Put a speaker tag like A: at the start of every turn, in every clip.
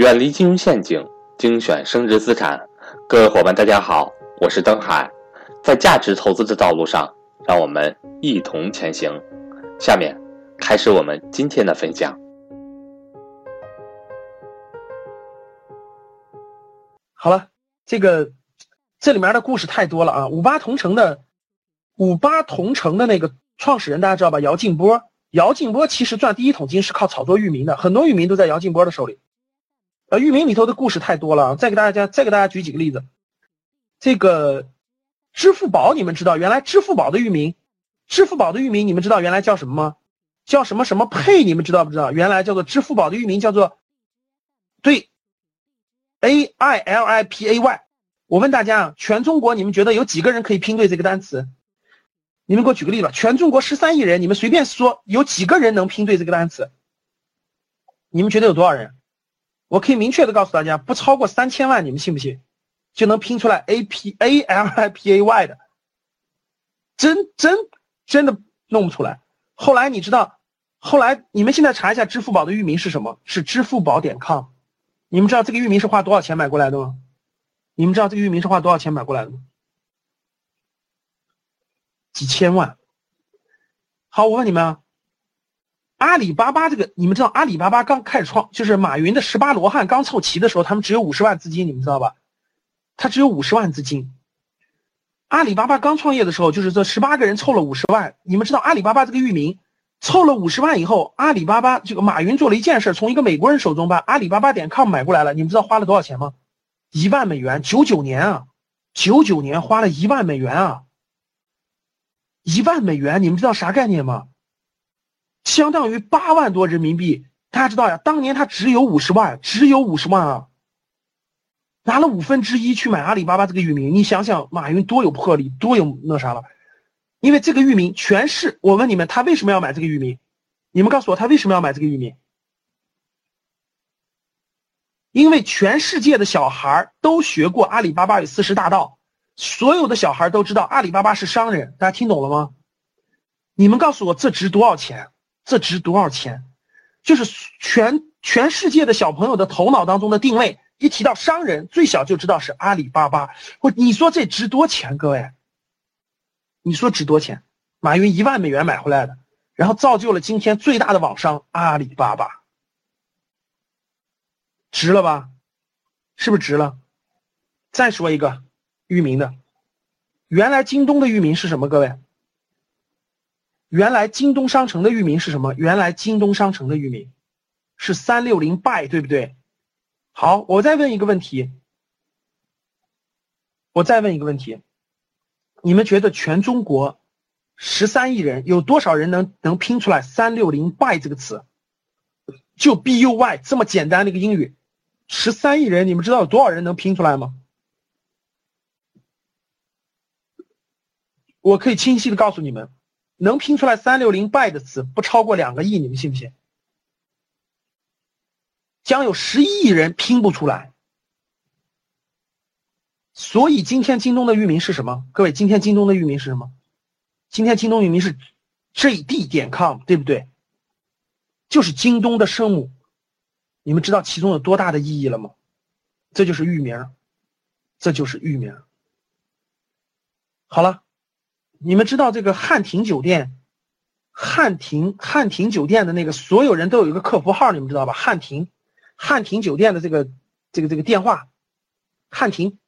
A: 远离金融陷阱，精选升值资产。各位伙伴，大家好，我是登海。在价值投资的道路上，让我们一同前行。下面开始我们今天的分享。
B: 好了，这个这里面的故事太多了啊！五八同城的五八同城的那个创始人大家知道吧？姚劲波。姚劲波其实赚第一桶金是靠炒作域名的，很多域名都在姚劲波的手里。呃，域名里头的故事太多了，再给大家再给大家举几个例子。这个支付宝你们知道，原来支付宝的域名，支付宝的域名你们知道原来叫什么吗？叫什么什么配？你们知道不知道？原来叫做支付宝的域名叫做对，A I L I P A Y。我问大家啊，全中国你们觉得有几个人可以拼对这个单词？你们给我举个例子。全中国十三亿人，你们随便说有几个人能拼对这个单词？你们觉得有多少人？我可以明确的告诉大家，不超过三千万，你们信不信？就能拼出来 A P A L I P A Y 的，真真真的弄不出来。后来你知道，后来你们现在查一下支付宝的域名是什么？是支付宝点 com。你们知道这个域名是花多少钱买过来的吗？你们知道这个域名是花多少钱买过来的吗？几千万。好，我问你们啊。阿里巴巴这个，你们知道阿里巴巴刚开始创，就是马云的十八罗汉刚凑齐的时候，他们只有五十万资金，你们知道吧？他只有五十万资金。阿里巴巴刚创业的时候，就是这十八个人凑了五十万。你们知道阿里巴巴这个域名凑了五十万以后，阿里巴巴这个马云做了一件事，从一个美国人手中把阿里巴巴点 com 买过来了。你们知道花了多少钱吗？一万美元，九九年啊，九九年花了一万美元啊，一万美元，你们知道啥概念吗？相当于八万多人民币，大家知道呀？当年他只有五十万，只有五十万啊，拿了五分之一去买阿里巴巴这个域名，你想想马云多有魄力，多有那啥了？因为这个域名全是我问你们，他为什么要买这个域名？你们告诉我他为什么要买这个域名？因为全世界的小孩都学过阿里巴巴与四十大盗，所有的小孩都知道阿里巴巴是商人，大家听懂了吗？你们告诉我这值多少钱？这值多少钱？就是全全世界的小朋友的头脑当中的定位，一提到商人，最小就知道是阿里巴巴。或你说这值多钱？各位，你说值多钱？马云一万美元买回来的，然后造就了今天最大的网商阿里巴巴，值了吧？是不是值了？再说一个域名的，原来京东的域名是什么？各位？原来京东商城的域名是什么？原来京东商城的域名是三六零 buy，对不对？好，我再问一个问题，我再问一个问题，你们觉得全中国十三亿人有多少人能能拼出来三六零 buy 这个词？就 b u y 这么简单的一个英语，十三亿人，你们知道有多少人能拼出来吗？我可以清晰的告诉你们。能拼出来三六零 by 的词不超过两个亿，你们信不信？将有十一亿人拼不出来。所以今天京东的域名是什么？各位，今天京东的域名是什么？今天京东域名是 jd 点 com，对不对？就是京东的声母。你们知道其中有多大的意义了吗？这就是域名，这就是域名。好了。你们知道这个汉庭酒店，汉庭汉庭酒店的那个所有人都有一个客服号，你们知道吧？汉庭，汉庭酒店的这个这个这个电话，汉庭，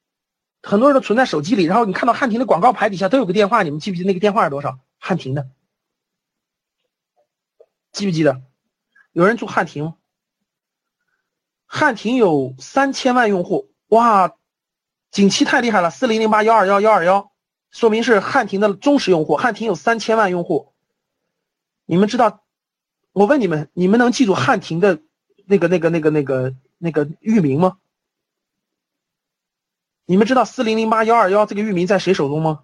B: 很多人都存在手机里。然后你看到汉庭的广告牌底下都有个电话，你们记不记得那个电话是多少？汉庭的，记不记得？有人住汉庭吗？汉庭有三千万用户，哇，景气太厉害了，四零零八幺二幺幺二幺。说明是汉庭的忠实用户，汉庭有三千万用户。你们知道？我问你们，你们能记住汉庭的那个、那个、那个、那个、那个域名吗？你们知道四零零八幺二幺这个域名在谁手中吗？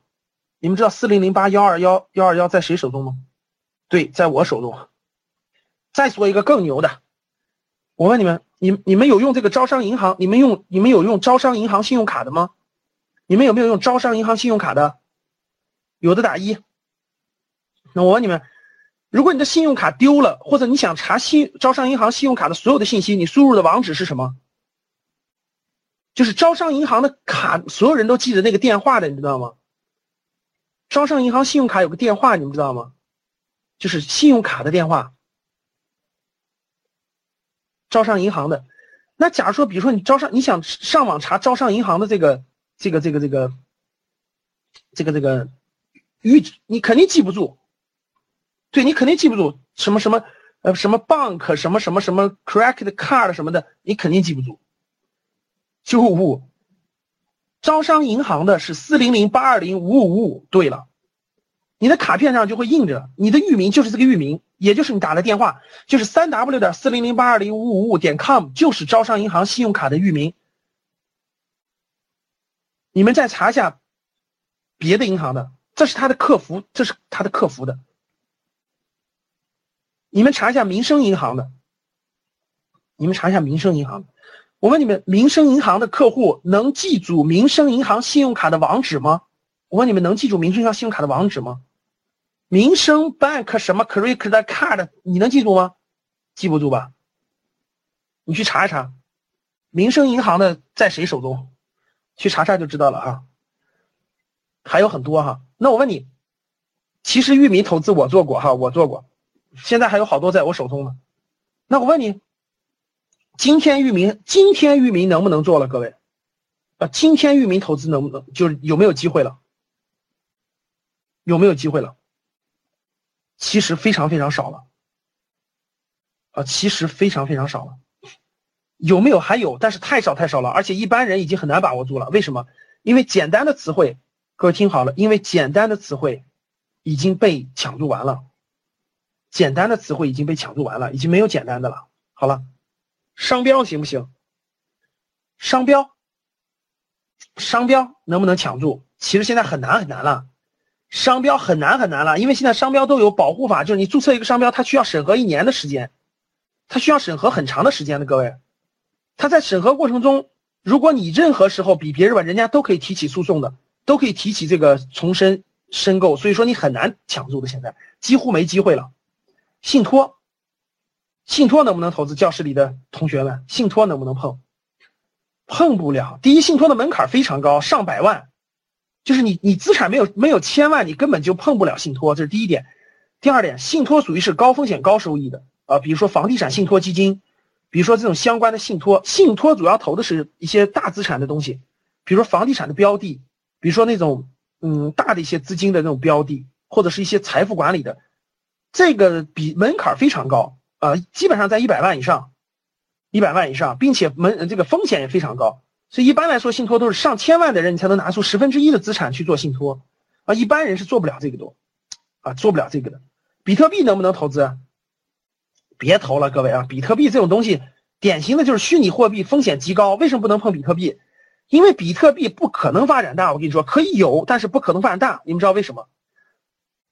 B: 你们知道四零零八幺二幺幺二幺在谁手中吗？对，在我手中。再说一个更牛的，我问你们，你你们有用这个招商银行？你们用你们有用招商银行信用卡的吗？你们有没有用招商银行信用卡的？有的打一。那我问你们，如果你的信用卡丢了，或者你想查信招商银行信用卡的所有的信息，你输入的网址是什么？就是招商银行的卡，所有人都记得那个电话的，你知道吗？招商银行信用卡有个电话，你们知道吗？就是信用卡的电话。招商银行的，那假如说，比如说你招商，你想上网查招商银行的这个这个这个这个这个这个预，你肯定记不住。对你肯定记不住什么什么呃什么 bank 什么什么什么 credit card 什么的，你肯定记不住。九五五，招商银行的是四零零八二零五五五五。对了，你的卡片上就会印着你的域名就是这个域名，也就是你打的电话就是三 w 点四零零八二零五五五点 com，就是招商银行信用卡的域名。你们再查一下别的银行的，这是他的客服，这是他的客服的。你们查一下民生银行的，你们查一下民生银行的。我问你们，民生银行的客户能记住民生银行信用卡的网址吗？我问你们，能记住民生银行信用卡的网址吗？民生 bank 什么 credit card，你能记住吗？记不住吧？你去查一查，民生银行的在谁手中？去查查就知道了啊。还有很多哈。那我问你，其实域名投资我做过哈，我做过。现在还有好多在我手中呢，那我问你，今天域名今天域名能不能做了？各位，啊，今天域名投资能不能就是有没有机会了？有没有机会了？其实非常非常少了，啊，其实非常非常少了，有没有？还有，但是太少太少了，而且一般人已经很难把握住了。为什么？因为简单的词汇，各位听好了，因为简单的词汇已经被抢注完了。简单的词汇已经被抢注完了，已经没有简单的了。好了，商标行不行？商标，商标能不能抢注？其实现在很难很难了，商标很难很难了，因为现在商标都有保护法，就是你注册一个商标，它需要审核一年的时间，它需要审核很长的时间的。各位，他在审核过程中，如果你任何时候比别人晚，人家都可以提起诉讼的，都可以提起这个重申申购，所以说你很难抢注的，现在几乎没机会了。信托，信托能不能投资？教室里的同学们，信托能不能碰？碰不了。第一，信托的门槛非常高，上百万，就是你你资产没有没有千万，你根本就碰不了信托。这是第一点。第二点，信托属于是高风险高收益的啊，比如说房地产信托基金，比如说这种相关的信托。信托主要投的是一些大资产的东西，比如说房地产的标的，比如说那种嗯大的一些资金的那种标的，或者是一些财富管理的。这个比门槛非常高啊，基本上在一百万以上，一百万以上，并且门这个风险也非常高，所以一般来说信托都是上千万的人你才能拿出十分之一的资产去做信托啊，一般人是做不了这个的啊，做不了这个的。比特币能不能投资？别投了，各位啊，比特币这种东西典型的就是虚拟货币，风险极高。为什么不能碰比特币？因为比特币不可能发展大。我跟你说，可以有，但是不可能发展大。你们知道为什么？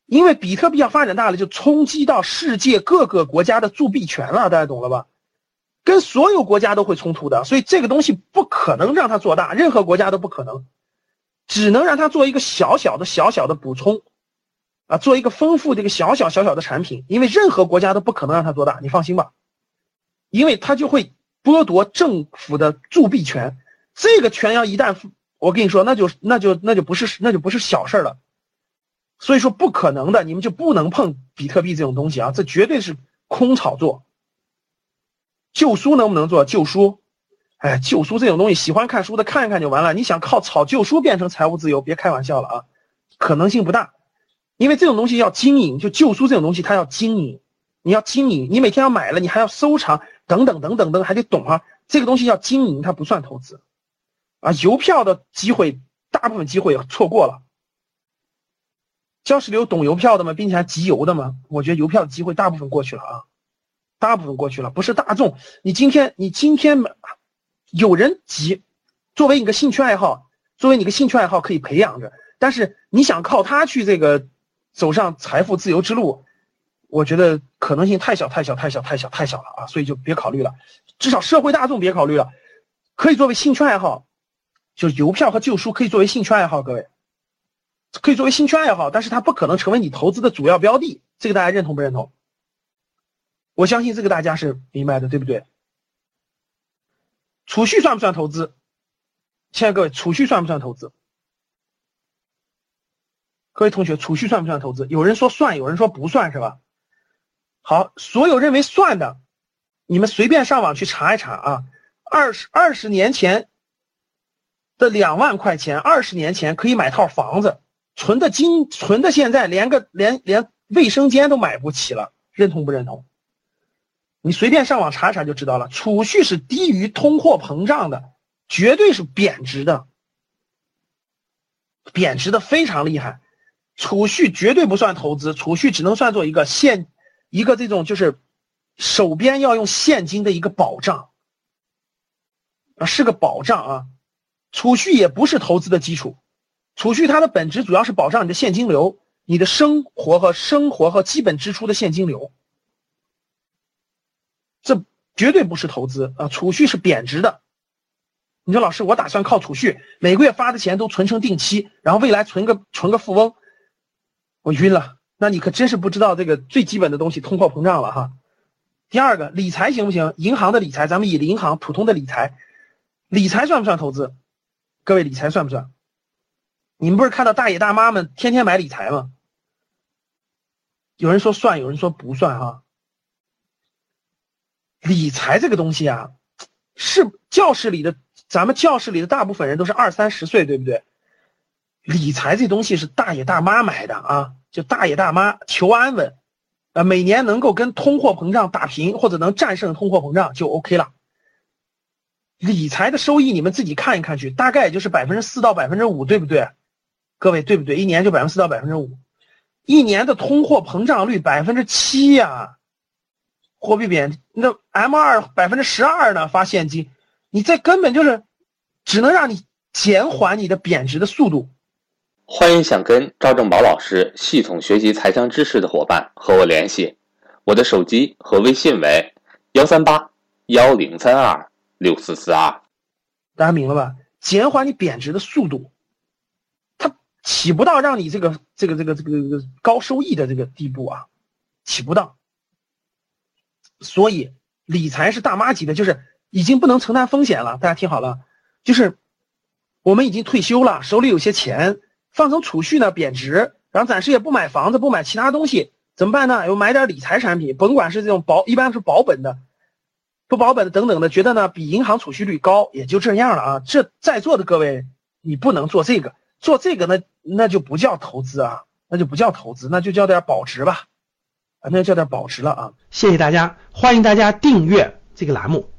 B: 因为比特币要发展大了，就冲击到世界各个国家的铸币权了，大家懂了吧？跟所有国家都会冲突的，所以这个东西不可能让它做大，任何国家都不可能，只能让它做一个小小的、小小的补充，啊，做一个丰富这个小小小小的产品。因为任何国家都不可能让它做大，你放心吧，因为它就会剥夺政府的铸币权，这个权要一旦我跟你说，那就那就那就不是那就不是小事了。所以说不可能的，你们就不能碰比特币这种东西啊！这绝对是空炒作。旧书能不能做旧书？哎，旧书这种东西，喜欢看书的看一看就完了。你想靠炒旧书变成财务自由，别开玩笑了啊！可能性不大，因为这种东西要经营，就旧书这种东西它要经营，你要经营，你每天要买了，你还要收藏，等等等等等，还得懂啊！这个东西要经营，它不算投资啊。邮票的机会，大部分机会错过了。教室里有懂邮票的吗？并且还集邮的吗？我觉得邮票的机会大部分过去了啊，大部分过去了。不是大众，你今天你今天有人集，作为你个兴趣爱好，作为你个兴趣爱好可以培养着。但是你想靠它去这个走上财富自由之路，我觉得可能性太小太小太小太小太小了啊！所以就别考虑了，至少社会大众别考虑了，可以作为兴趣爱好，就邮票和旧书可以作为兴趣爱好，各位。可以作为兴趣爱好，但是它不可能成为你投资的主要标的，这个大家认同不认同？我相信这个大家是明白的，对不对？储蓄算不算投资？亲爱各位，储蓄算不算投资？各位同学，储蓄算不算投资？有人说算，有人说不算，是吧？好，所有认为算的，你们随便上网去查一查啊。二十二十年前的两万块钱，二十年前可以买套房子，存的金存的现在连个连连卫生间都买不起了，认同不认同？你随便上网查查就知道了。储蓄是低于通货膨胀的，绝对是贬值的，贬值的非常厉害。储蓄绝对不算投资，储蓄只能算作一个现，一个这种就是手边要用现金的一个保障啊，是个保障啊。储蓄也不是投资的基础，储蓄它的本质主要是保障你的现金流，你的生活和生活和基本支出的现金流。这绝对不是投资啊，储蓄是贬值的。你说老师，我打算靠储蓄，每个月发的钱都存成定期，然后未来存个存个富翁。我晕了，那你可真是不知道这个最基本的东西——通货膨胀了哈。第二个，理财行不行？银行的理财，咱们以银行普通的理财，理财算不算投资？各位，理财算不算？你们不是看到大爷大妈们天天买理财吗？有人说算，有人说不算哈。理财这个东西啊，是教室里的，咱们教室里的大部分人都是二三十岁，对不对？理财这东西是大爷大妈买的啊，就大爷大妈求安稳，呃，每年能够跟通货膨胀打平或者能战胜通货膨胀就 OK 了。理财的收益你们自己看一看去，大概也就是百分之四到百分之五，对不对？各位对不对？一年就百分之四到百分之五，一年的通货膨胀率百分之七呀，货币贬，那 M 二百分之十二呢？发现金，你这根本就是只能让你减缓你的贬值的速度。
A: 欢迎想跟赵正宝老师系统学习财商知识的伙伴和我联系，我的手机和微信为幺三八幺零三二六四四二。
B: 大家明白吧？减缓你贬值的速度，它起不到让你这个这个这个这个这个高收益的这个地步啊，起不到。所以理财是大妈级的，就是已经不能承担风险了。大家听好了，就是我们已经退休了，手里有些钱。放成储蓄呢，贬值，然后暂时也不买房子，不买其他东西，怎么办呢？又买点理财产品，甭管是这种保，一般是保本的，不保本的等等的，觉得呢比银行储蓄率高，也就这样了啊。这在座的各位，你不能做这个，做这个那那就不叫投资啊，那就不叫投资，那就叫点保值吧，啊，那就叫点保值了啊。
C: 谢谢大家，欢迎大家订阅这个栏目。